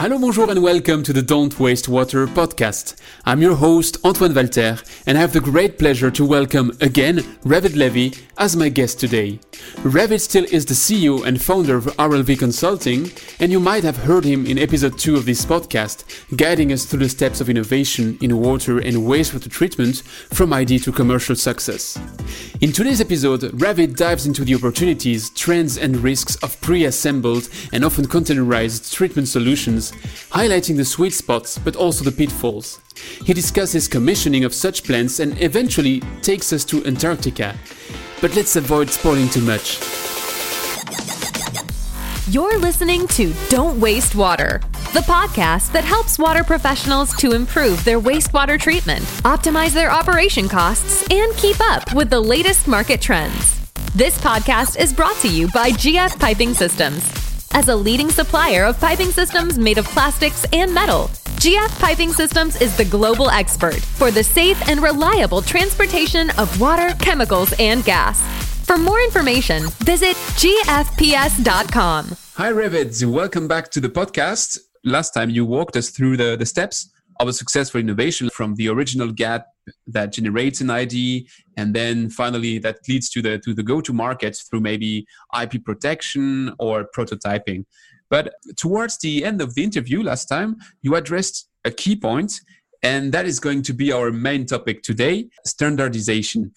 Hello, bonjour, and welcome to the Don't Waste Water podcast. I'm your host, Antoine Walter, and I have the great pleasure to welcome again Ravid Levy as my guest today. Ravid still is the CEO and founder of RLV Consulting, and you might have heard him in episode 2 of this podcast, guiding us through the steps of innovation in water and wastewater treatment from idea to commercial success. In today's episode, Ravid dives into the opportunities, trends, and risks of pre assembled and often containerized treatment solutions, highlighting the sweet spots but also the pitfalls. He discusses commissioning of such plants and eventually takes us to Antarctica. But let's avoid spoiling too much. You're listening to Don't Waste Water, the podcast that helps water professionals to improve their wastewater treatment, optimize their operation costs, and keep up with the latest market trends. This podcast is brought to you by GF Piping Systems. As a leading supplier of piping systems made of plastics and metal, GF Piping Systems is the global expert for the safe and reliable transportation of water, chemicals, and gas. For more information, visit gfps.com. Hi, Ravid. Welcome back to the podcast. Last time you walked us through the, the steps of a successful innovation from the original gap that generates an ID and then finally that leads to the to the go to market through maybe IP protection or prototyping. But towards the end of the interview last time, you addressed a key point, and that is going to be our main topic today standardization.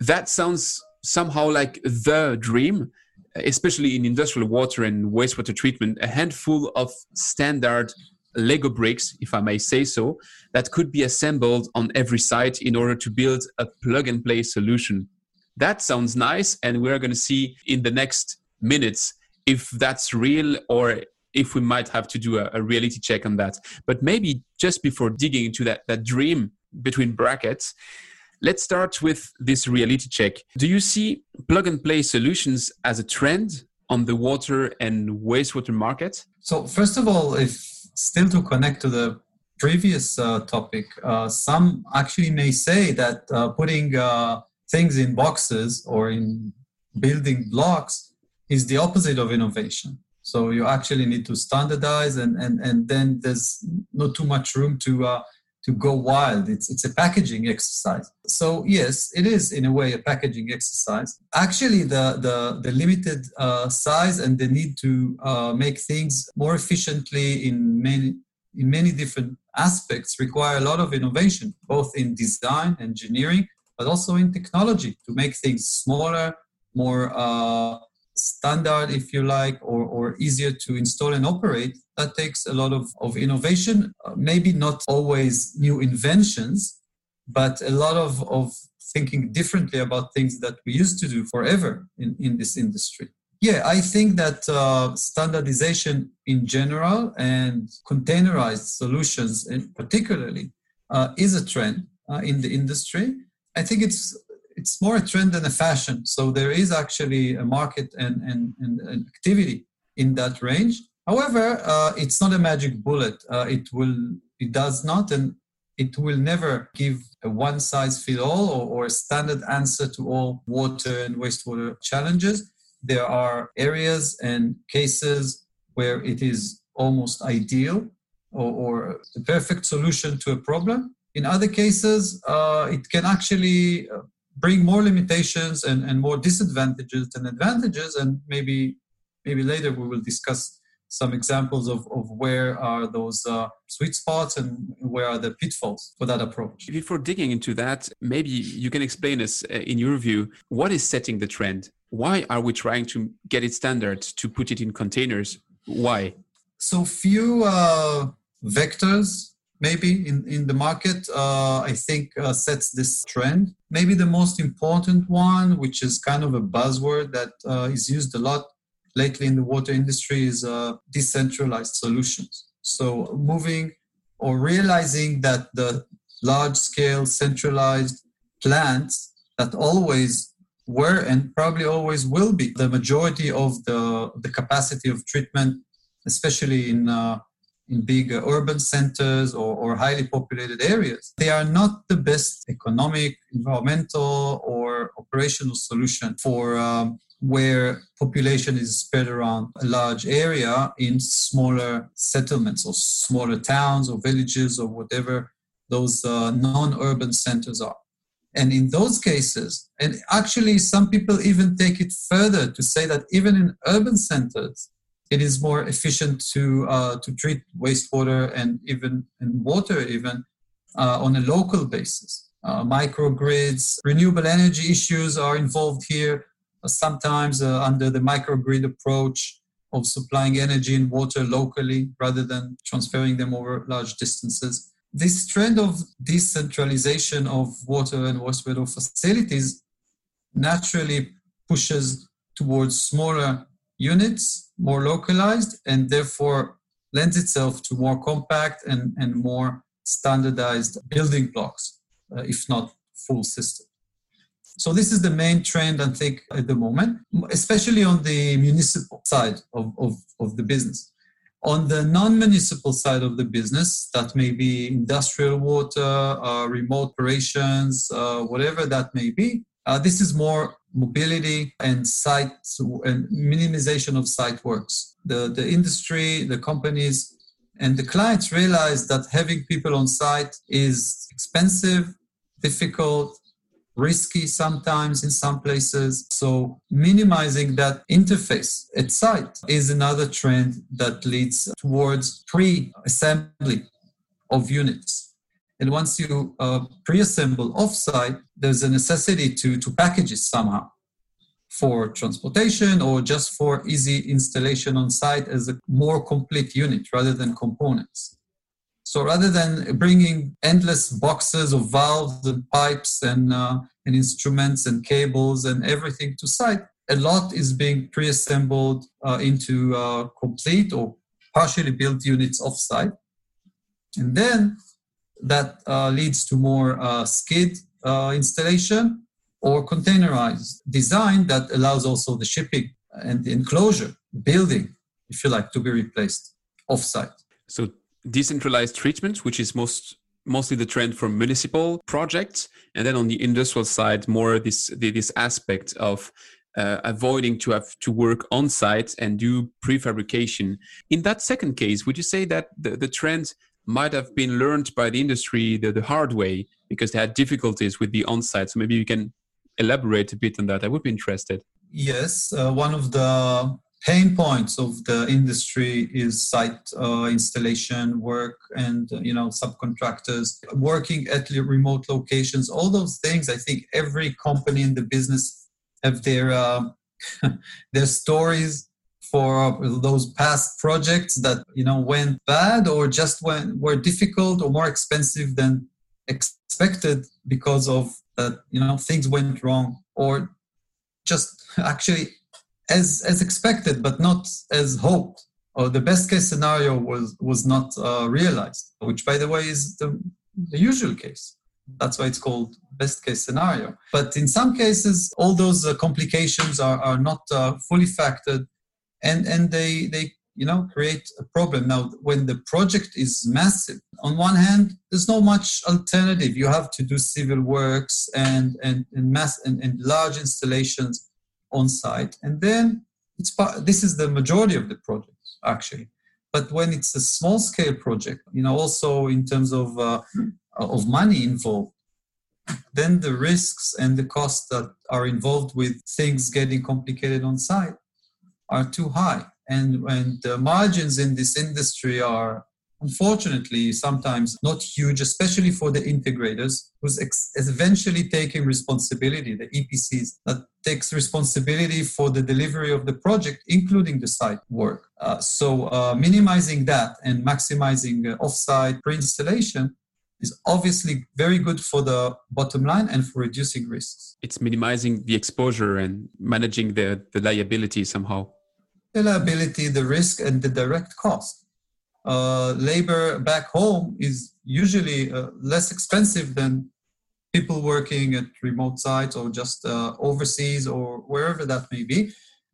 That sounds somehow like the dream, especially in industrial water and wastewater treatment, a handful of standard Lego bricks, if I may say so, that could be assembled on every site in order to build a plug and play solution. That sounds nice, and we're going to see in the next minutes if that's real or if we might have to do a, a, reality check on that. But maybe just before digging into that, that dream between brackets, let's start with this reality check. Do you see plug and play solutions as a trend on the water and wastewater market? So, first of all, if still to connect to the previous uh, topic, uh, some actually may say that uh, putting uh, things in boxes or in building blocks is the opposite of innovation. So you actually need to standardize, and and and then there's not too much room to uh, to go wild. It's it's a packaging exercise. So yes, it is in a way a packaging exercise. Actually, the the the limited uh, size and the need to uh, make things more efficiently in many in many different aspects require a lot of innovation, both in design, engineering, but also in technology to make things smaller, more uh, standard, if you like, or, or easier to install and operate, that takes a lot of, of innovation. Uh, maybe not always new inventions, but a lot of, of thinking differently about things that we used to do forever in, in this industry. Yeah, I think that uh, standardization in general and containerized solutions, in particularly, uh, is a trend uh, in the industry. I think it's it's more a trend than a fashion. So there is actually a market and, and, and, activity in that range. However, uh, it's not a magic bullet. Uh, it will, it does not, and it will never give a one size fit all or, or a standard answer to all water and wastewater challenges. There are areas and cases where it is almost ideal or, or the perfect solution to a problem. In other cases, uh, it can actually uh, bring more limitations and, and more disadvantages than advantages and maybe maybe later we will discuss some examples of, of where are those uh, sweet spots and where are the pitfalls for that approach. Before digging into that, maybe you can explain us, uh, in your view, what is setting the trend? Why are we trying to get it standard to put it in containers? Why? So few uh, vectors maybe in, in the market, uh, I think uh, sets this trend. Maybe the most important one, which is kind of a buzzword that uh, is used a lot lately in the water industry, is uh, decentralized solutions. So moving or realizing that the large scale centralized plants that always were and probably always will be the majority of the, the capacity of treatment, especially in uh, in big urban centers or, or, highly populated areas. They are not the best economic, environmental, or operational solution for um, where population is spread around a large area in smaller settlements or smaller towns or villages or whatever those uh, non-urban centers are. And in those cases, and actually some people even take it further to say that even in urban centers, it is more efficient to uh, to treat wastewater and even and water even uh, on a local basis. Uh, microgrids, renewable energy issues are involved here. Uh, sometimes uh, under the microgrid approach of supplying energy and water locally rather than transferring them over large distances. This trend of decentralization of water and wastewater facilities naturally pushes towards smaller units, more localized, and therefore lends itself to more compact and, and more standardized building blocks, uh, if not full system. So this is the main trend, I think, at the moment, especially on the municipal side of, of, of the business. On the non-municipal side of the business, that may be industrial water, uh, remote operations, uh, whatever that may be, uh, this is more mobility and site and minimization of site works. The, the industry, the companies, and the clients realize that having people on site is expensive, difficult, risky sometimes in some places. So minimizing that interface at site is another trend that leads towards pre-assembly of units. And once you uh, pre-assemble off-site, there's a necessity to, to package it somehow for transportation or just for easy installation on site as a more complete unit rather than components. So rather than bringing endless boxes of valves and pipes and, uh, and instruments and cables and everything to site, a lot is being pre-assembled uh, into uh, complete or partially built units off-site. And then that uh, leads to more uh, skid uh, installation or containerized design that allows also the shipping and the enclosure, building, if you like, to be replaced off-site. So decentralized treatment, which is most mostly the trend for municipal projects, and then on the industrial side, more this this aspect of uh, avoiding to have to work on site and do prefabrication. In that second case, would you say that the, the trend might have been learned by the industry the, the hard way because they had difficulties with the on-site? So maybe you can elaborate a bit on that. I would be interested. Yes, uh, one of the pain points of the industry is site uh, installation work and uh, you know subcontractors working at remote locations all those things i think every company in the business have their uh, their stories for those past projects that you know went bad or just went were difficult or more expensive than expected because of that you know things went wrong or just actually as as expected, but not as hoped. Or the best case scenario was was not uh, realized, which, by the way, is the, the usual case. That's why it's called best case scenario. But in some cases, all those uh, complications are, are not uh, fully factored, and and they they you know create a problem. Now, when the project is massive, on one hand, there's no much alternative. You have to do civil works and and and mass and, and large installations on site. And then it's part, this is the majority of the project actually. But when it's a small scale project, you know, also in terms of uh, of money involved, then the risks and the costs that are involved with things getting complicated on site are too high. And when the margins in this industry are unfortunately sometimes not huge, especially for the integrators who's ex- eventually taking responsibility, the EPCs that takes responsibility for the delivery of the project, including the site work. Uh, so uh, minimizing that and maximizing uh, offsite pre-installation is obviously very good for the bottom line and for reducing risks. It's minimizing the exposure and managing the, the liability somehow. The liability, the risk, and the direct cost uh, labor back home is usually uh, less expensive than people working at remote sites or just uh, overseas or wherever that may be.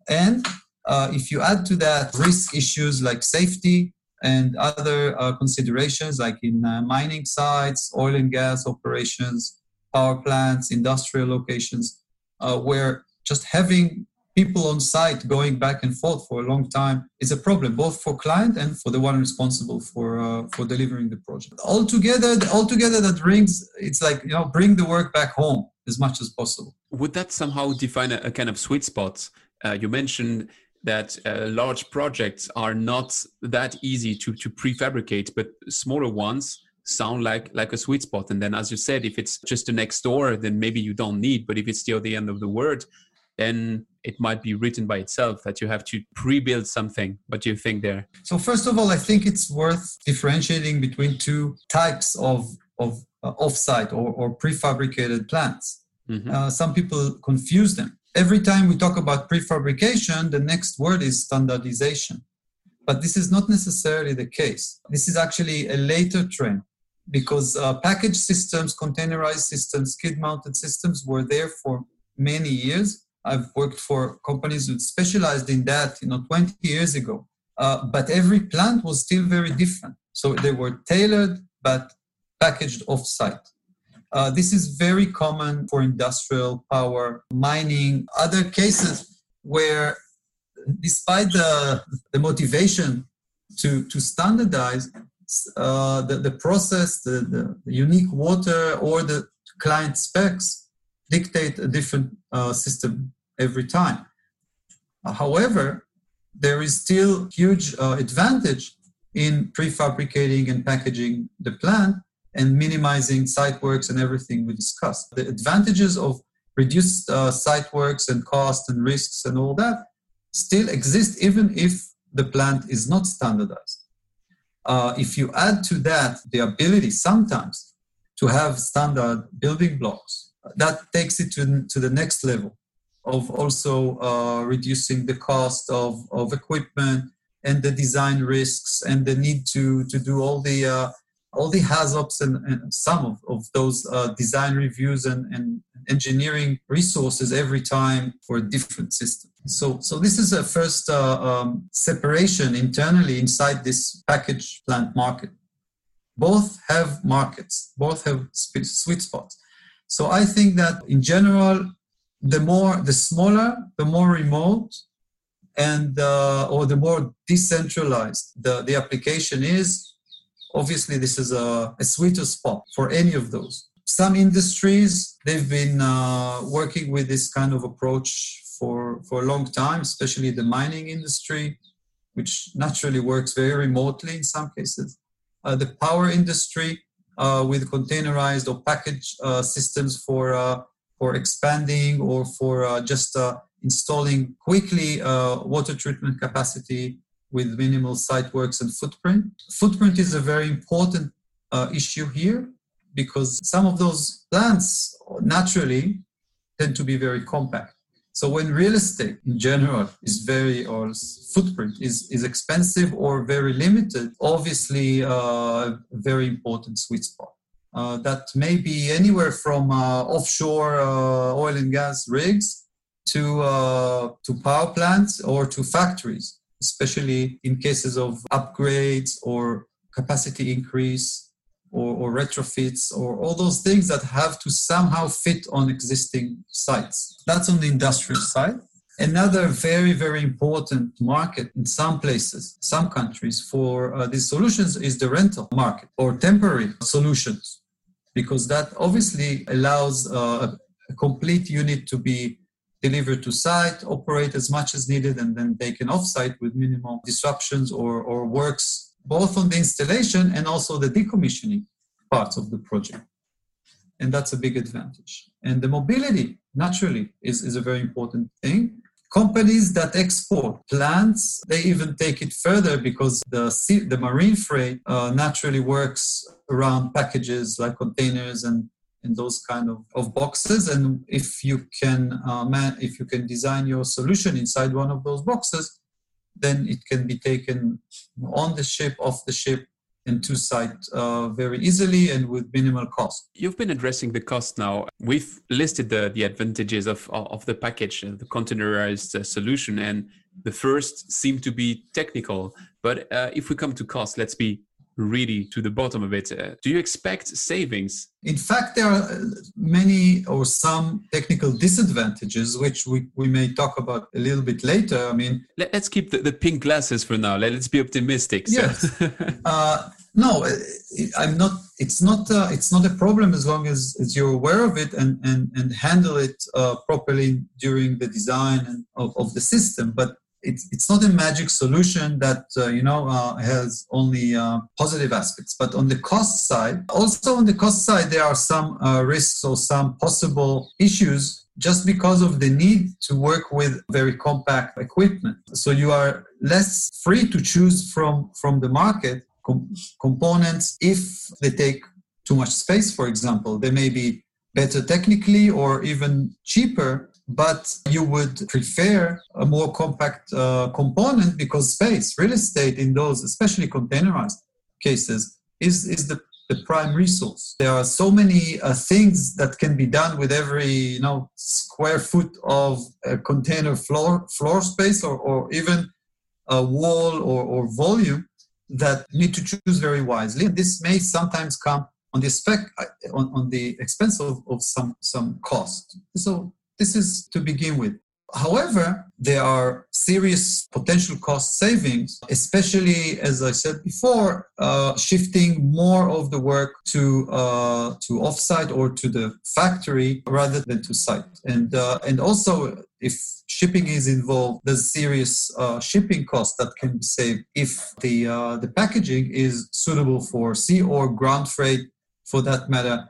And uh, if you add to that risk issues like safety and other uh, considerations like in uh, mining sites, oil and gas operations, power plants, industrial locations, where just having people on site going back and forth for a long time is a problem both for client and for the one responsible for uh, for delivering the project. Altogether altogether that brings it's like you know bring the work back home as much as possible. Would that somehow define a, a kind of sweet spot? Uh, you mentioned that uh, large projects are not that easy to, to prefabricate but smaller ones sound like like a sweet spot. And then as you said if it's just the next door then maybe you don't need but if it's still the end of the world then it might be written by itself that you have to pre-build something what do you think there? So first of all i think it's worth differentiating between two types of of uh, offsite or, or prefabricated plants. Mm-hmm. uh, some people confuse them. Every time we talk about prefabrication the next word is standardization. But this is not necessarily the case. This is actually a later trend because uh, package systems containerized systems skid mounted systems were there for many years I've worked for companies that specialized in that, you know, 20 years ago. Uh, but every plant was still very different. So they were tailored but packaged off-site. Uh, this is very common for industrial power, mining, other cases where, despite the, the motivation to, to standardize, uh, the, the process, the, the unique water, or the client specs dictate a different uh, system every time. However, there is still huge uh, advantage in prefabricating and packaging the plant and minimizing site works and everything we discussed. The advantages of reduced uh, site works and cost and risks and all that still exist even if the plant is not standardized. Uh, if you add to that the ability sometimes to have standard building blocks, that takes it to, to the next level of also uh, reducing the cost of, of equipment and the design risks and the need to, to do all the uh, all the HAZOPs and, and some of, of those uh, design reviews and, and engineering resources every time for a different system. So, so this is a first uh, um, separation internally inside this package plant market. Both have markets, both have sweet spots. So I think that in general, the more the smaller the more remote and uh, or the more decentralized the, the application is obviously this is a, a sweeter spot for any of those. Some industries they've been uh, working with this kind of approach for for a long time especially the mining industry which naturally works very remotely in some cases. Uh, the power industry uh, with containerized or packaged uh, systems for uh, for expanding or for uh, just uh, installing quickly uh, water treatment capacity with minimal site works and footprint. Footprint is a very important issue here because some of those plants naturally tend to be very compact. So when real estate in general is very or footprint is, is expensive or very limited, obviously a uh, very important sweet spot. Uh, that may be anywhere from uh, offshore uh, oil and gas rigs to uh, to power plants or to factories, especially in cases of upgrades or capacity increase or, or retrofits or all those things that have to somehow fit on existing sites. That's on the industrial side. Another very, very important market in some places, some countries for uh, these solutions is the rental market or temporary solutions because that obviously allows uh, a complete unit to be delivered to site, operate as much as needed, and then taken off-site with minimal disruptions or, or works both on the installation and also the decommissioning parts of the project. And that's a big advantage. And the mobility, naturally, is, is a very important thing companies that export plants they even take it further because the sea, the marine freight uh, naturally works around packages like containers and in those kind of, of boxes. And if you can uh, man, if you can design your solution inside one of those boxes then it can be taken on the ship off the ship into site uh, very easily and with minimal cost. You've been addressing the cost now. We've listed the, the advantages of, of the package, uh, the containerized uh, solution, and the first seem to be technical, but uh, if we come to cost, let's be really to the bottom of it. Uh, do you expect savings? In fact, there are uh, many or some technical disadvantages, which we, we may talk about a little bit later. I mean, Let, us keep the, the pink glasses for now. Let, us be optimistic. Yes. uh, no, uh, I'm not. It's not. Uh, it's not a problem as long as, as you're aware of it and and, and handle it uh, properly during the design of, of the system. But it's, it's not a magic solution that uh, you know uh, has only uh, positive aspects but on the cost side also on the cost side there are some uh, risks or some possible issues just because of the need to work with very compact equipment. So you are less free to choose from from the market com- components if they take too much space for example. They may be better technically or even cheaper but you would prefer a more compact uh, component because space, real estate in those, especially containerized cases, is, is the, the prime resource. There are so many uh, things that can be done with every you know square foot of a container floor floor space or, or even a wall or, or volume that need to choose very wisely. And this may sometimes come on the spec uh, on, on the expense of, of some some cost. So this is to begin with. However, there are serious potential cost savings, especially as I said before, uh, shifting more of the work to uh, to offsite or to the factory rather than to site. And uh, and also, if shipping is involved, there's serious uh, shipping costs that can be saved if the uh, the packaging is suitable for sea or ground freight, for that matter,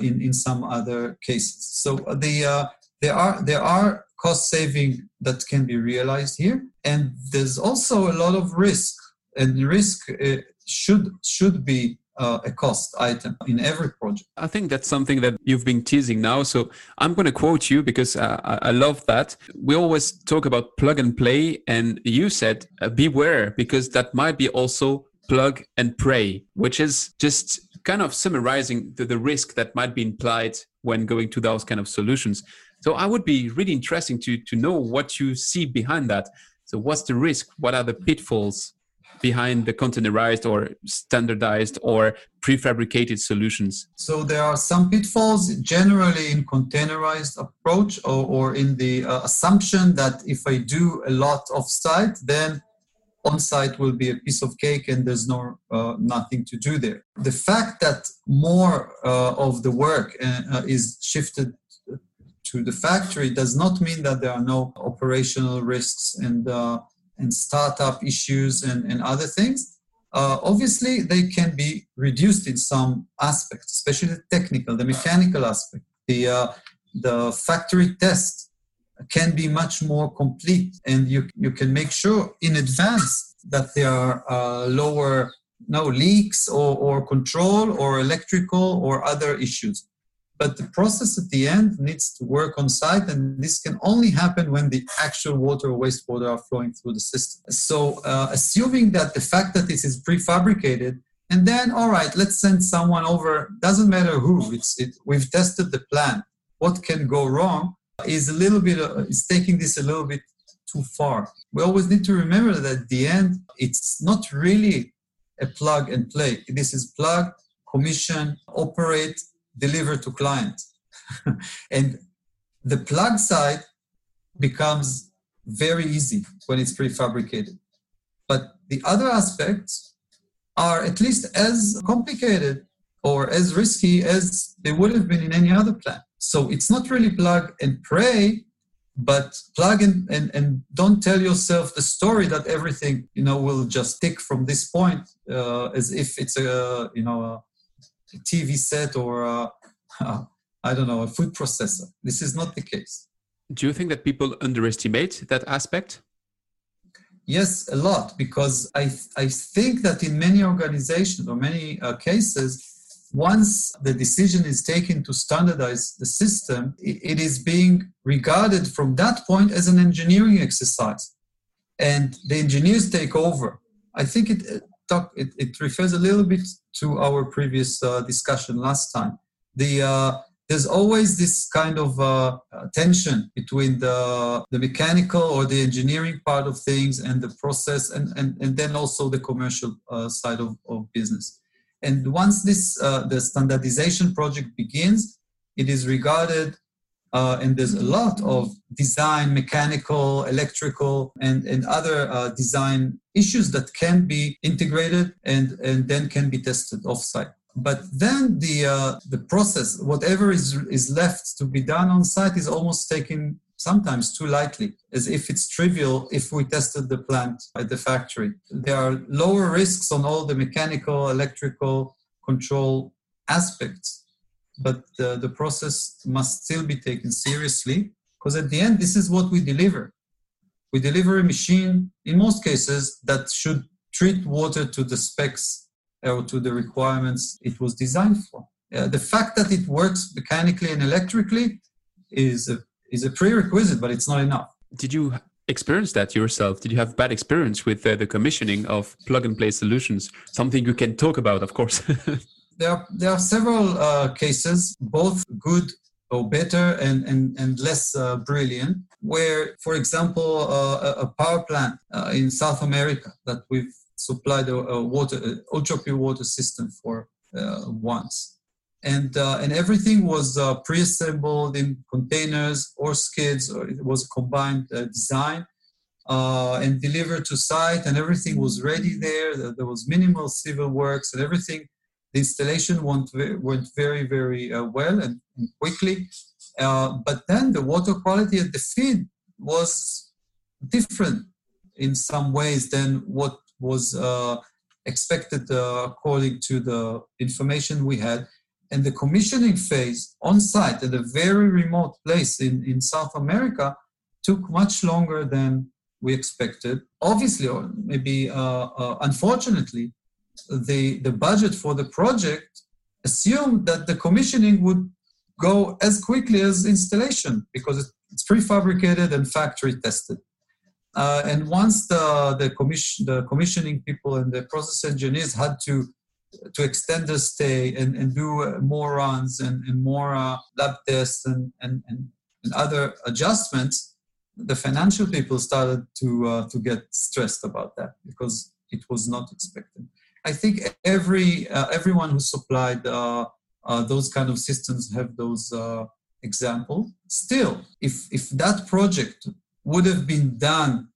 in in some other cases. So uh, the uh, there are there are cost saving that can be realized here, and there's also a lot of risk, and risk uh, should should be uh, a cost item in every project. I think that's something that you've been teasing now. So I'm going to quote you because uh, I love that. We always talk about plug and play, and you said uh, beware because that might be also plug and pray, which is just kind of summarizing the, the risk that might be implied when going to those kind of solutions. So I would be really interesting to to know what you see behind that. So what's the risk? What are the pitfalls behind the containerized or standardized or prefabricated solutions? So there are some pitfalls generally in containerized approach or, or in the uh, assumption that if I do a lot of site, then on site will be a piece of cake and there's no uh, nothing to do there. The fact that more uh, of the work uh, uh, is shifted to the factory does not mean that there are no operational risks and uh, and startup issues and, and other things. Uh, obviously, they can be reduced in some aspects, especially the technical, the mechanical aspect. The the factory test can be much more complete and you, you can make sure in advance that there are uh, lower no leaks or, or control or electrical or other issues. But the process at the end needs to work on site and this can only happen when the actual water or wastewater are flowing through the system. So uh, assuming that the fact that this is prefabricated and then all right let's send someone over doesn't matter who it's it, we've tested the plan. What can go wrong is a little bit uh, is taking this a little bit too far. We always need to remember that at the end, it's not really a plug and play. This is plug, commission, operate, deliver to client. and the plug side becomes very easy when it's prefabricated. But the other aspects are at least as complicated or as risky as they would have been in any other plan. So it's not really plug and pray, but plug and, and, and don't tell yourself the story that everything you know will just tick from this point uh, as if it's a you know a, TV set or a, I don't know a food processor. This is not the case. Do you think that people underestimate that aspect? Yes, a lot because I I think that in many organizations or many uh, cases once the decision is taken to standardize the system, it is being regarded from that point as an engineering exercise. And the engineers take over. I think it, it, it refers a little bit to our previous uh, discussion last time. The, uh, there's always this kind of uh, tension between the, the mechanical or the engineering part of things and the process and, and, and then also the commercial uh, side of, of business and once this uh, the standardization project begins it is regarded uh, and there's a lot of design mechanical electrical and, and other uh, design issues that can be integrated and, and then can be tested offsite. But then the uh, the process whatever is is left to be done on site is almost taken sometimes too lightly as if it's trivial if we tested the plant at the factory there are lower risks on all the mechanical electrical control aspects but the, process must still be taken seriously because at the end this is what we deliver we deliver a machine in most cases that should treat water to the specs or to the requirements it was designed for. Uh, the fact that it works mechanically and electrically is a, is a prerequisite, but it's not enough. Did you experience that yourself? Did you have bad experience with uh, the commissioning of plug and play solutions? Something you can talk about, of course. there, are, there are several uh, cases, both good or better and, and, and less uh, brilliant, where, for example, uh, a power plant uh, in South America that we've supplied a, a water, ultra pure water system for uh, once. And, uh, and everything was uh, pre-assembled in containers or skids, or it was combined design. Uh, and delivered to site, and everything was ready there. There was minimal civil works, and everything. The installation went went very very uh, well and, and quickly. Uh, but then the water quality at the feed was different in some ways than what was uh, expected uh, according to the information we had. And the commissioning phase on site at a very remote place in, in South America took much longer than we expected. Obviously, or maybe uh, uh, unfortunately, the, the budget for the project assumed that the commissioning would go as quickly as installation because it's prefabricated and factory tested. Uh, and once the the, commission, the commissioning people and the process engineers had to to extend the stay and, and do more runs and, and more uh, lab tests and, and, and, and, other adjustments, the financial people started to uh, to get stressed about that because it was not expected. I think every uh, everyone who supplied uh, uh, those kind of systems have those examples. Still, if if that project would have been done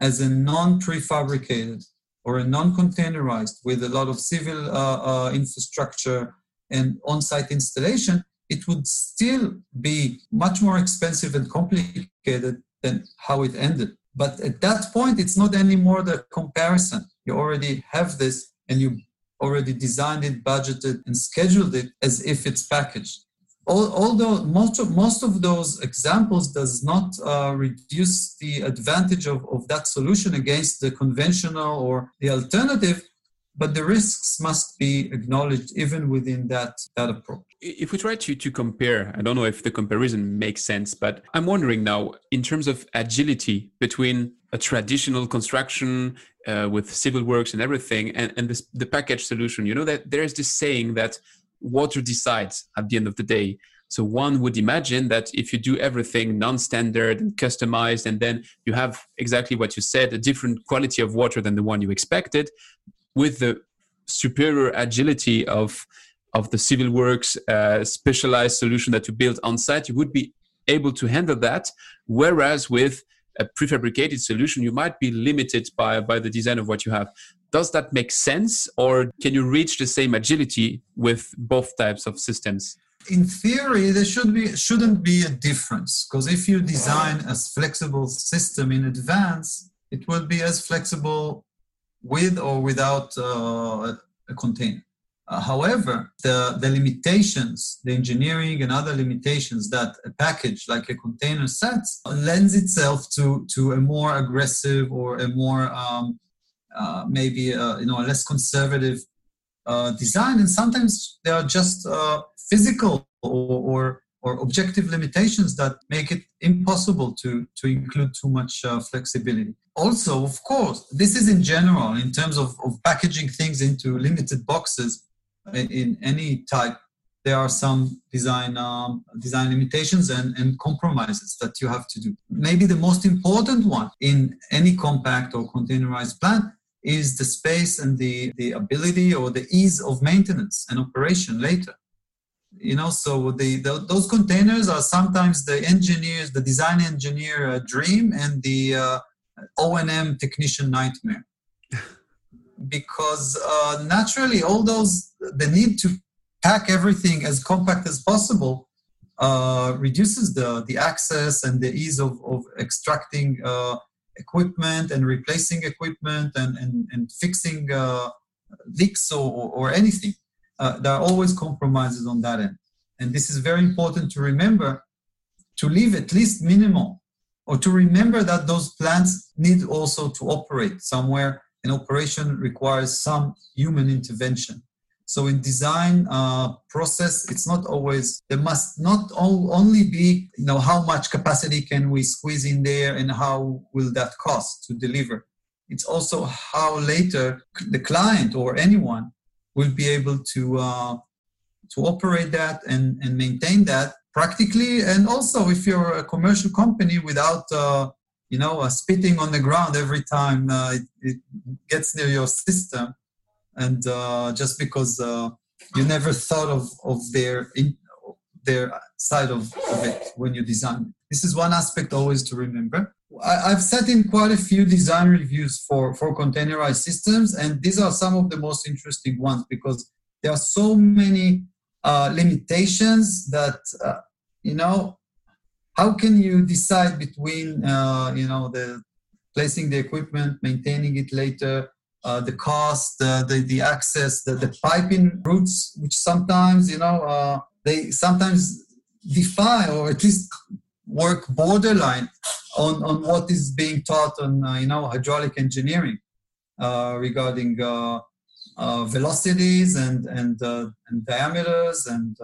as a non-prefabricated or a non-containerized with a lot of civil uh, uh, infrastructure and on-site installation, it would still be much more expensive and complicated than how it ended. But at that point, it's not anymore the comparison. You already have this and you already designed it, budgeted, and scheduled it as if it's packaged although most of, most of those examples does not uh, reduce the advantage of, of that solution against the conventional or the alternative but the risks must be acknowledged even within that, that approach. If we try to, to compare, I don't know if the comparison makes sense, but I'm wondering now, in terms of agility between a traditional construction uh, with civil works and everything and, and this, the package solution, you know that there's this saying that water decides at the end of the day. So one would imagine that if you do everything non-standard and customized, and then you have exactly what you said, a different quality of water than the one you expected, with the superior agility of of the civil works uh, specialized solution that you built on site, you would be able to handle that. Whereas with a prefabricated solution, you might be limited by by the design of what you have. Does that make sense or can you reach the same agility with both types of systems? In theory there should be shouldn't be a difference because if you design a flexible system in advance it will be as flexible with or without uh, a container uh, however the, the limitations the engineering and other limitations that a package like a container sets lends itself to to a more aggressive or a more um, uh, maybe uh, you know a less conservative uh, design, and sometimes they are just uh, physical or, or, or objective limitations that make it impossible to to include too much uh, flexibility. Also, of course, this is in general in terms of, of packaging things into limited boxes in any type there are some design um, design limitations and, and compromises that you have to do. Maybe the most important one in any compact or containerized plant is the space and the, the ability or the ease of maintenance and operation later. You know, so the, the those containers are sometimes the engineers, the design engineer uh, dream and the uh, O&M technician nightmare. Because uh, naturally, all those the need to pack everything as compact as possible uh, reduces the, the access and the ease of, of extracting uh, equipment and replacing equipment and, and, and fixing uh, leaks or, or anything. Uh, there are always compromises on that end. And this is very important to remember to leave at least minimal or to remember that those plants need also to operate somewhere. An operation requires some human intervention. So in design uh, process, it's not always there must not all, only be you know how much capacity can we squeeze in there and how will that cost to deliver. It's also how later the client or anyone will be able to uh, to operate that and, and maintain that practically. And also, if you're a commercial company without uh, you know uh, spitting on the ground every time uh, it, it gets near your system and uh, just because uh, you never thought of, of their in, their side of, of, it when you design. This is one aspect always to remember. I, have sat in quite a few design reviews for, for containerized systems, and these are some of the most interesting ones because there are so many uh, limitations that uh, you know how can you decide between uh, you know the placing the equipment maintaining it later uh, the cost, the, the, the access, the, the piping routes, which sometimes, you know, uh, they sometimes defy or at least work borderline on, on what is being taught on, uh, you know, hydraulic engineering uh, regarding uh, uh, velocities and, and, and diameters and,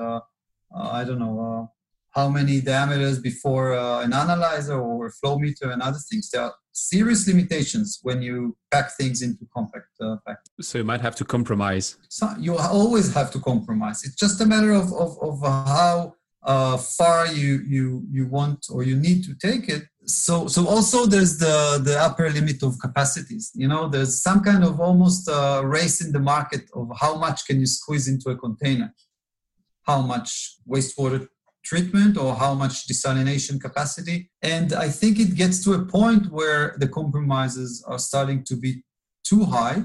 I don't know, how many diameters before an analyzer or a flow meter and other things. There are serious limitations when you pack things into compact uh, So you might have to compromise. So you always have to compromise. It's just a matter of, of, of how uh, far you, you, you want or you need to take it. So, so also there's the, the upper limit of capacities. You know, there's some kind of almost a race in the market of how much can you squeeze into a container, how much wastewater treatment or how much desalination capacity. And I think it gets to a point where the compromises are starting to be too high,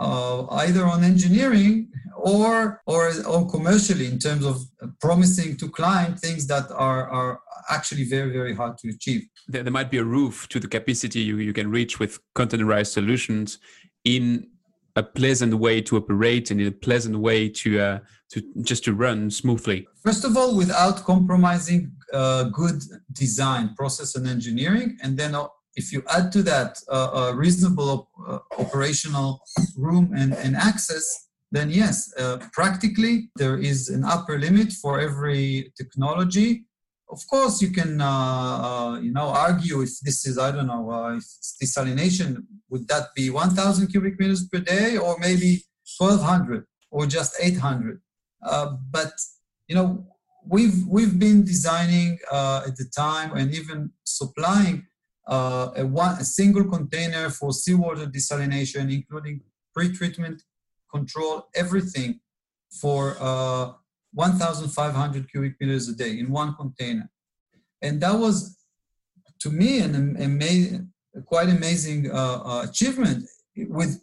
uh, either on engineering or, or, or commercially in terms of promising to client things that are, are actually very, very hard to achieve. There, there might be a roof to the capacity you, you can reach with containerized solutions in a pleasant way to operate and in a pleasant way to uh, to just to run smoothly? First of all, without compromising uh, good design, process, and engineering, and then uh, if you add to that uh, a reasonable uh, operational room and, and access, then yes, uh, practically there is an upper limit for every technology. Of course, you can uh, you know argue if this is I don't know if desalination would that be 1,000 cubic meters per day or maybe 1,200 or just 800 uh, but you know, we've we've been designing uh, at the time and even supplying uh, a one a single container for seawater desalination, including pre-treatment control, everything for uh, 1,500 cubic meters a day in one container, and that was to me an amazing, quite amazing uh, achievement with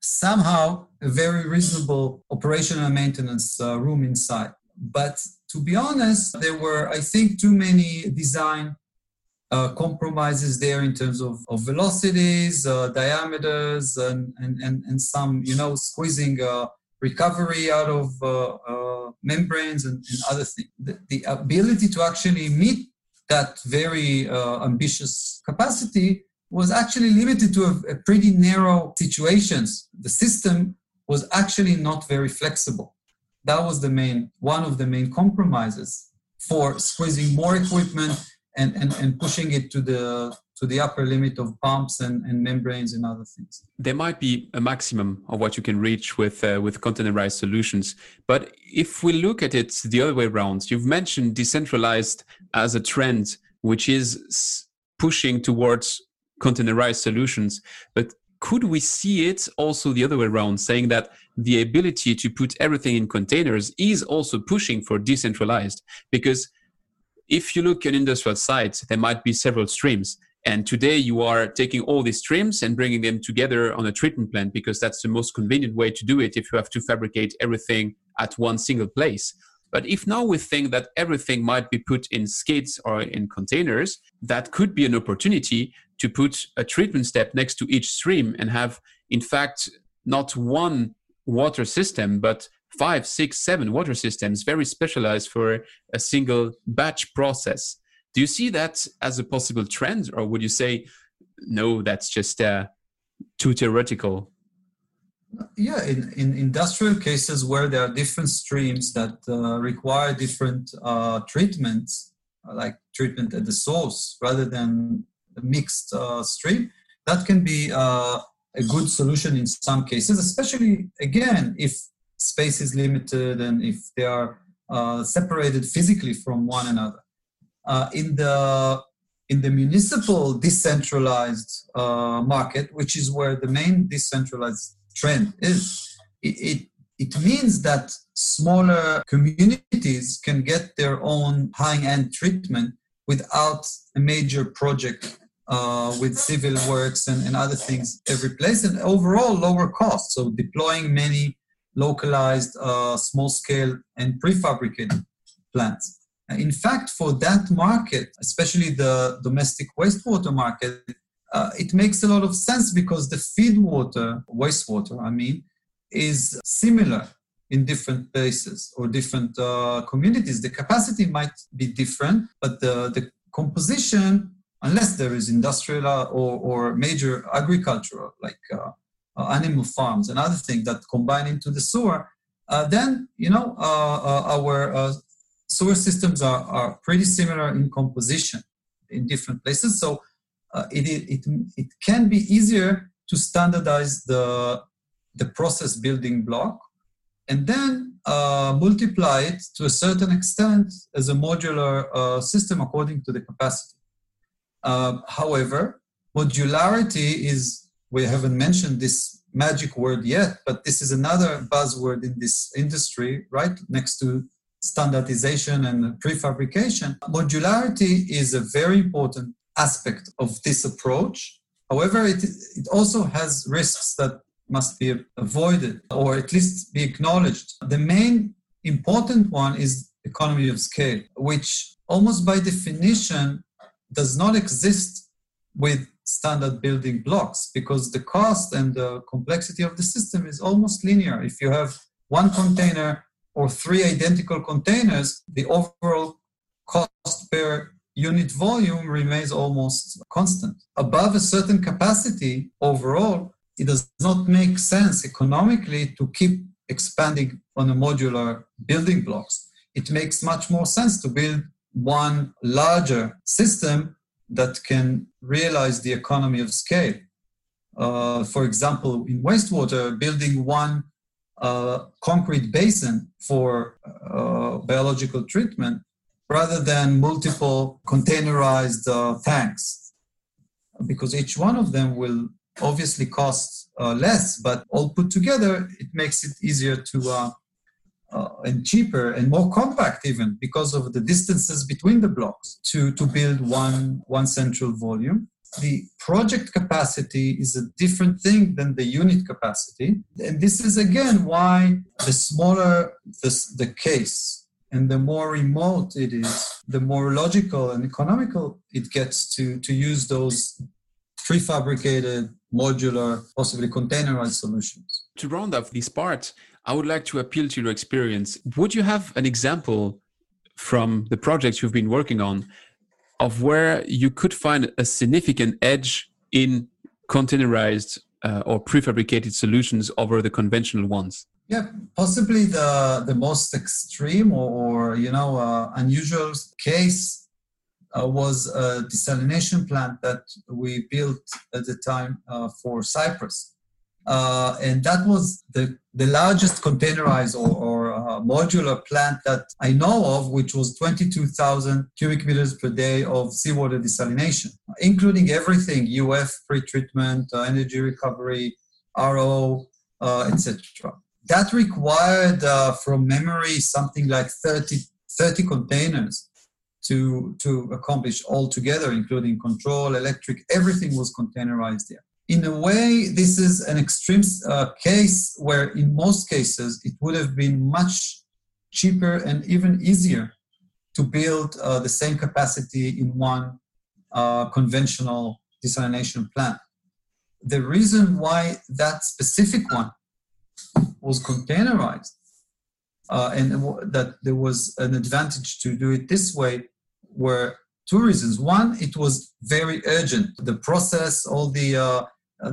somehow a very reasonable operational maintenance uh, room inside. But to be honest, there were, I think, too many design uh, compromises there in terms of, of velocities, uh, diameters, and, and, and, and, some, you know, squeezing uh, recovery out of uh, uh, membranes and, and, other things. The, the, ability to actually meet that very ambitious capacity was actually limited to a, a pretty narrow situations. The system was actually not very flexible. That was the main one of the main compromises for squeezing more equipment and, and, and pushing it to the to the upper limit of pumps and, and membranes and other things. There might be a maximum of what you can reach with uh, with containerized solutions, but if we look at it the other way around, you've mentioned decentralized as a trend, which is pushing towards containerized solutions. But could we see it also the other way around, saying that the ability to put everything in containers is also pushing for decentralized? Because if you look at industrial sites, there might be several streams. And today you are taking all these streams and bringing them together on a treatment plant because that's the most convenient way to do it if you have to fabricate everything at one single place. But if now we think that everything might be put in skids or in containers, that could be an opportunity to put a treatment step next to each stream and have, in fact, not one water system, but five, six, seven water systems, very specialized for a single batch process. Do you see that as a possible trend, or would you say, no, that's just uh, too theoretical? Yeah, in, in industrial cases where there are different streams that uh, require different uh, treatments, like treatment at the source rather than mixed uh, stream, that can be uh, a good solution in some cases, especially again if space is limited and if they are uh, separated physically from one another. Uh, in the in the municipal decentralized uh, market, which is where the main decentralized trend is, it, it, it means that smaller communities can get their own high-end treatment without a major project uh, with civil works and, and other things every place and overall lower cost. So deploying many localized, uh, small scale, and prefabricated plants. In fact, for that market, especially the domestic wastewater market, uh, it makes a lot of sense because the feed water, wastewater, I mean, is similar in different places or different uh, communities. The capacity might be different, but the, the composition, unless there is industrial or, or major agricultural, like uh, uh, animal farms and other things that combine into the sewer, uh, then you know uh, our sewer systems are, are pretty similar in composition in different places. So it, it, it can be easier to standardize the, the process building block and then uh, multiply it to a certain extent as a modular uh, system according to the capacity. Uh, however, modularity is we haven't mentioned this magic word yet, but this is another buzzword in this industry, right? Next to standardization and prefabrication. Modularity is a very important aspect of this approach. However, it, it also has risks that must be avoided or at least be acknowledged. The main important one is economy of scale, which almost by definition does not exist with standard building blocks because the cost and the complexity of the system is almost linear. If you have one container or three identical containers, the overall cost per unit volume remains almost constant. Above a certain capacity overall, it does not make sense economically to keep expanding on a modular building blocks. It makes much more sense to build one larger system that can realize the economy of scale. Uh, for example, in wastewater, building one uh, concrete basin for uh, biological treatment rather than multiple containerized uh, tanks, because each one of them will obviously cost uh, less, but all put together, it makes it easier to uh, and cheaper and more compact even because of the distances between the blocks to, to build one, one central volume. The project capacity is a different thing than the unit capacity. And this is again why the smaller the, the case and the more remote it is, the more logical and economical it gets to, to use those prefabricated, modular, possibly containerized solutions. To round off this part, I would like to appeal to your experience. Would you have an example from the projects you've been working on of where you could find a significant edge in containerized uh, or prefabricated solutions over the conventional ones? Yeah, possibly the the most extreme or, or you know uh, unusual case uh, was a desalination plant that we built at the time uh, for Cyprus. Uh, and that was the, the largest containerized or, or uh, modular plant that I know of, which was 22,000 cubic meters per day of seawater desalination, including everything UF pretreatment, uh, energy recovery, RO, uh, etc. That required, uh, from memory, something like 30, 30 containers to, to accomplish all together, including control, electric, everything was containerized there in a way, this is an extreme uh, case where, in most cases, it would have been much cheaper and even easier to build uh, the same capacity in one uh, conventional desalination plant. The reason why that specific one was containerized uh, and that there was an advantage to do it this way were two reasons. One, it was very urgent. The process, all the uh,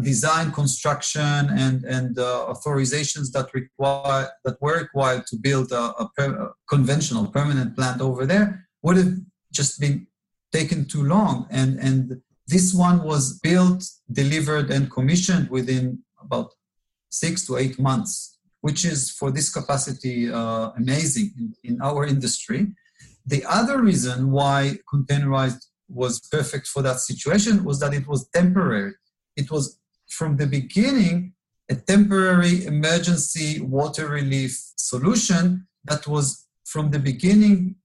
design, construction, and and uh, authorizations that require that were required to build a, a, per, a, conventional permanent plant over there would have just been taken too long. And and this one was built, delivered, and commissioned within about six to eight months, which is for this capacity uh, amazing in, in our industry. The other reason why containerized was perfect for that situation was that it was temporary it was from the beginning a temporary emergency water relief solution that was from the beginning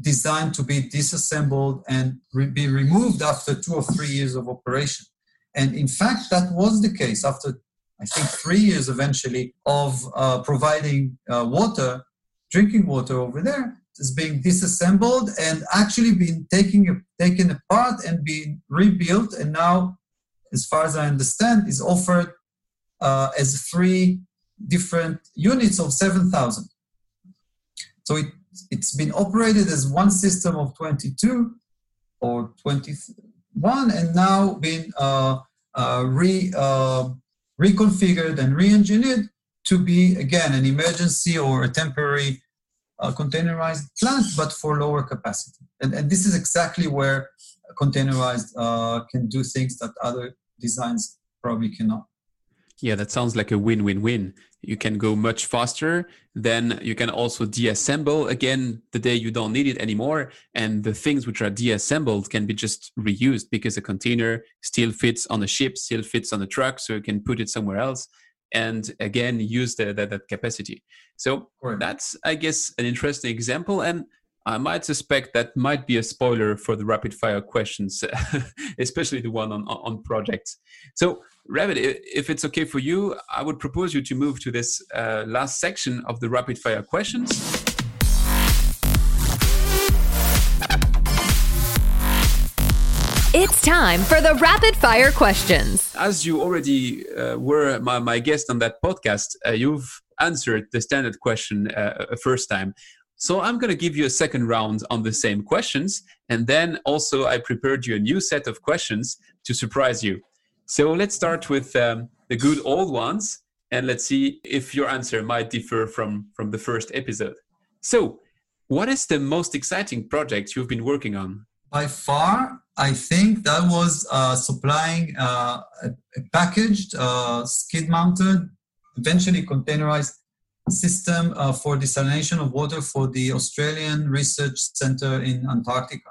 designed to be disassembled and re- be removed after two or three years of operation. And in fact, that was the case after, I think, three years eventually of uh, providing uh, water, drinking water over there, is being disassembled and actually being taken, taken apart and being rebuilt and now as far as I understand, is offered uh, as three different units of 7,000. So it, it's been operated as one system of 22 or 21 and now been uh, uh, re, uh, reconfigured and re-engineered to be, again, an emergency or a temporary uh, containerized plant, but for lower capacity. And, and this is exactly where containerized uh, can do things that other designs probably cannot. Yeah, that sounds like a win win win. You can go much faster. Then you can also deassemble again the day you don't need it anymore. And the things which are deassembled can be just reused because a container still fits on a ship, still fits on a truck. So you can put it somewhere else and again use the, the that capacity. So right. that's, I guess, an interesting example. And I might suspect that might be a spoiler for the rapid fire questions, especially the one on, on projects. So, Ravid, if it's okay for you, I would propose you to move to this uh, last section of the rapid fire questions. It's time for the rapid fire questions. As you already uh, were my, my, guest on that podcast, uh, you've answered the standard question uh, a first time. So I'm going to give you a second round on the same questions. And then also, I prepared you a new set of questions to surprise you. So let's start with um, the good old ones. And let's see if your answer might differ from, from the first episode. So, what is the most exciting project you've been working on? By far, I think that was uh, supplying uh, a, packaged, uh, skid mounted, eventually containerized system uh, for desalination of water for the Australian Research Centre in Antarctica.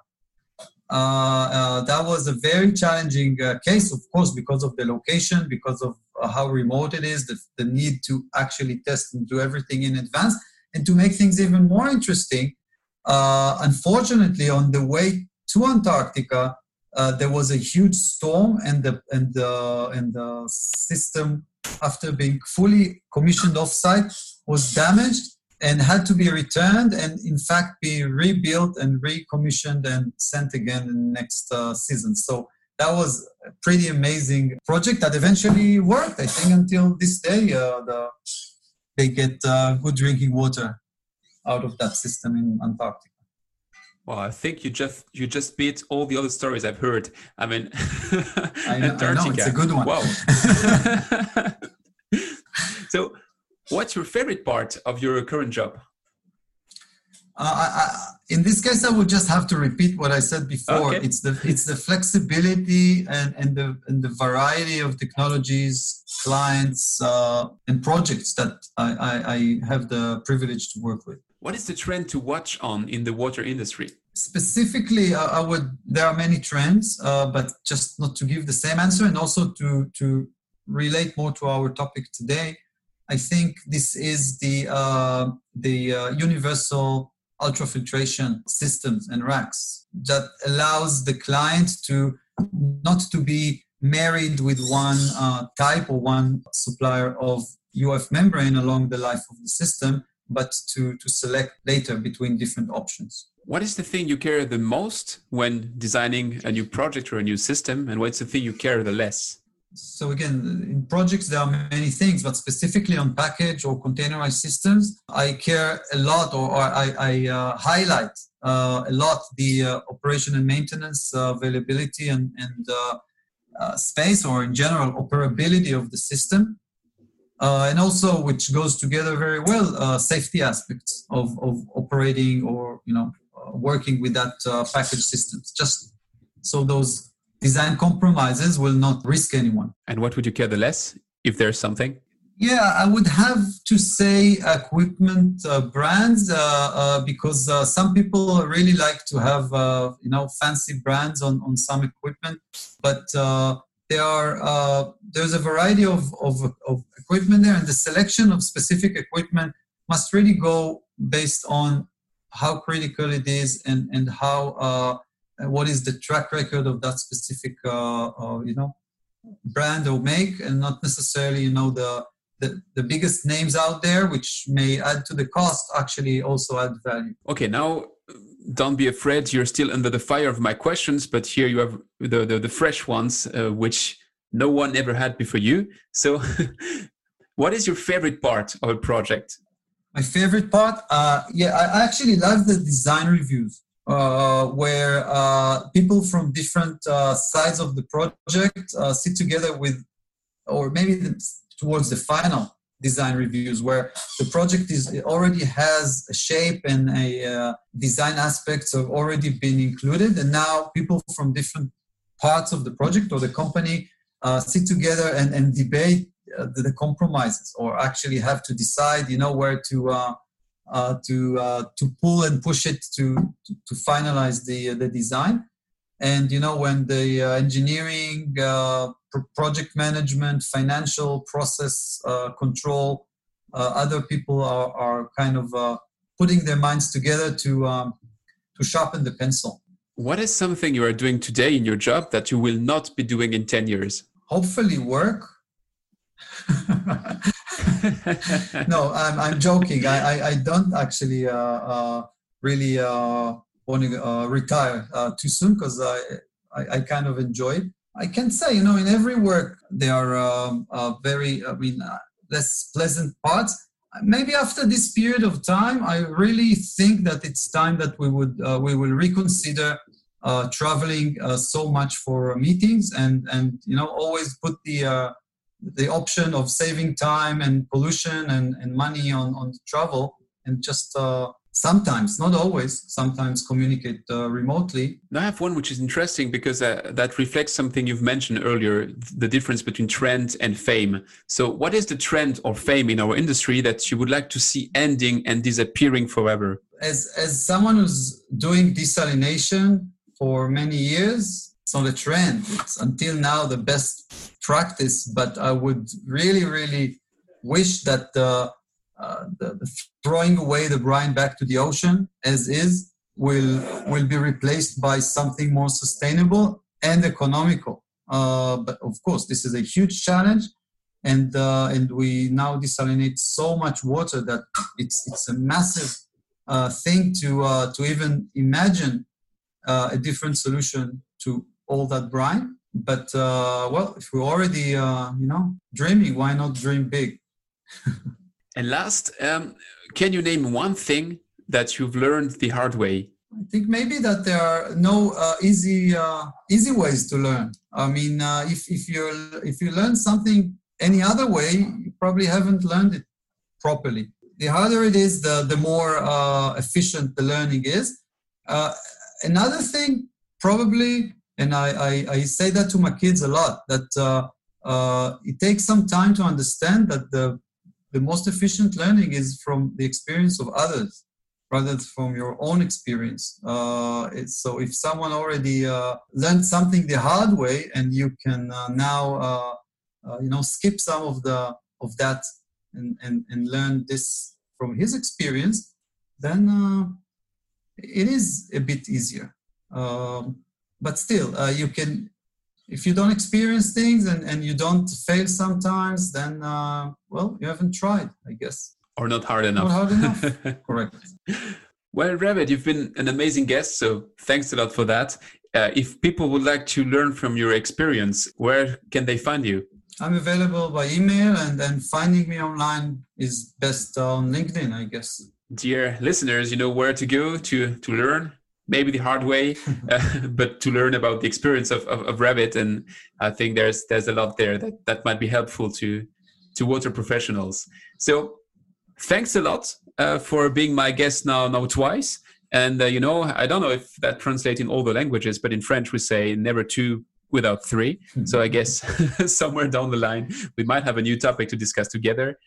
Uh, uh, that was a very challenging uh, case, of course, because of the location, because of uh, how remote it is, the, the, need to actually test and do everything in advance. And to make things even more interesting, uh, unfortunately, on the way to Antarctica, there was a huge storm, and the and the and the system, after being fully commissioned off-site, was damaged and had to be returned and in fact be rebuilt and recommissioned and sent again in the next uh, season so that was a pretty amazing project that eventually worked i think until this day uh, the, they get uh, good drinking water out of that system in antarctica well, I think you just you just beat all the other stories I've heard. I mean, I know, Antarctica. I know it's a good one. Wow. so, What's your favorite part of your current job? Uh, I, I, in this case, I would just have to repeat what I said before. Okay. It's the it's the flexibility and, and the and the variety of technologies, clients, uh, and projects that I, I, I have the privilege to work with. What is the trend to watch on in the water industry? Specifically, uh, I would. There are many trends, uh, but just not to give the same answer, and also to to relate more to our topic today. I think this is the uh, the uh, universal ultrafiltration systems and racks that allows the client to not to be married with one uh, type or one supplier of UF membrane along the life of the system, but to, to select later between different options. What is the thing you care the most when designing a new project or a new system, and what's the thing you care the less? So again, in projects there are many things, but specifically on package or containerized systems, I care a lot, or, or I, I uh, highlight uh, a lot the uh, operation and maintenance uh, availability and, and uh, uh, space, or in general operability of the system, and also which goes together very well safety aspects of, of operating or you know working with that package systems. Just so those design compromises will not risk anyone. And what would you care the less, if there's something? Yeah, I would have to say equipment uh, brands uh, uh, because uh, some people really like to have uh, you know fancy brands on, on some equipment, but uh, there are there's a variety of, of, of equipment there, and the selection of specific equipment must really go based on how critical it is and and how what is the track record of that specific uh, uh, you know brand or make? And not necessarily you know the, the the biggest names out there which may add to the cost actually also add value. Okay now don't be afraid. You're still under the fire of my questions but here you have the the, the fresh ones uh, which no one ever had before you. So what is your favorite part of a project? My favorite part uh, yeah i actually love the design reviews uh, where uh, people from different uh, sides of the project uh, sit together with, or maybe the, towards the final design reviews, where the project is already has a shape and a uh, design aspects have already been included, and now people from different parts of the project or the company sit together and, and debate the, the, compromises, or actually have to decide, you know, where to uh, to uh, to pull and push it to to, to finalize the the design. And you know when the uh, engineering, uh, project management, financial process uh, control, other people are, are kind of putting their minds together to um, to sharpen the pencil. What is something you are doing today in your job that you will not be doing in 10 years? Hopefully, work. no, I'm, I'm joking. I, I, I don't actually uh, uh, really uh, want to uh, retire uh, too soon because I, I, I, kind of enjoy it. I can say, you know, in every work, there are um, uh, very, I mean, less pleasant parts. Maybe after this period of time, I really think that it's time that we would we will reconsider traveling so much for meetings and and you know always put the the option of saving time and pollution and, and money on, on travel and just uh, sometimes not always sometimes communicate uh, remotely. Now i have one which is interesting because uh, that reflects something you've mentioned earlier the difference between trend and fame. So what is the trend or fame in our industry that you would like to see ending and disappearing forever? As as someone who's doing desalination for many years it's not a trend. It's until now the best practice, but I would really, really wish that the, uh, the, the throwing away the brine back to the ocean as is will will be replaced by something more sustainable and economical. Uh, but of course, this is a huge challenge, and uh, and we now desalinate so much water that it's it's a massive uh, thing to uh, to even imagine uh, a different solution to all that brine. But uh, well, if we're already uh, you know dreaming, why not dream big? and last, um, can you name one thing that you've learned the hard way? I think maybe that there are no uh, easy uh, easy ways to learn. I mean, uh, if if you if you learn something any other way, you probably haven't learned it properly. the harder it is, the the more uh, efficient the learning is. Uh, another thing, probably, and I, I, I say that to my kids a lot that uh, uh, it takes some time to understand that the the most efficient learning is from the experience of others rather than from your own experience. Uh, so if someone already uh, learned something the hard way and you can uh, now uh, you know skip some of the of that and, and, and learn this from his experience, then it is a bit easier. Um, but still, you can if you don't experience things and, and you don't fail sometimes, then uh, well, you haven't tried, I guess. Or not hard enough. Not hard enough. Correct. Well, Ravid, you've been an amazing guest, so thanks a lot for that. Uh, if people would like to learn from your experience, where can they find you? I'm available by email, and then finding me online is best on LinkedIn, I guess. Dear listeners, you know where to go to to learn maybe the hard way, uh, but to learn about the experience of, of, of, Ravid. And I think there's there's a lot there that, that might be helpful to to water professionals. So thanks a lot uh, for being my guest now now twice. And uh, you know, I don't know if that translates in all the languages, but in French we say never two without three. So I guess somewhere down the line we might have a new topic to discuss together.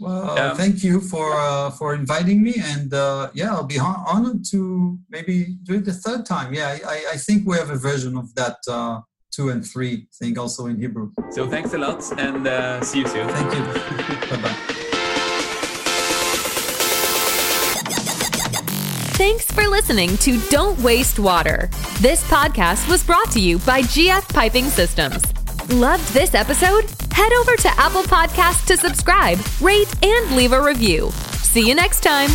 Well, um, thank you for uh, for inviting me, and uh, yeah, I'll be honored to maybe do it the third time. Yeah, I, I think we have a version of that uh, two and three thing also in Hebrew. So thanks a lot, and uh, see you soon. Thank you. bye bye. Thanks for listening to Don't Waste Water. This podcast was brought to you by GF Piping Systems. Loved this episode? Head over to Apple Podcasts to subscribe, rate, and leave a review. See you next time.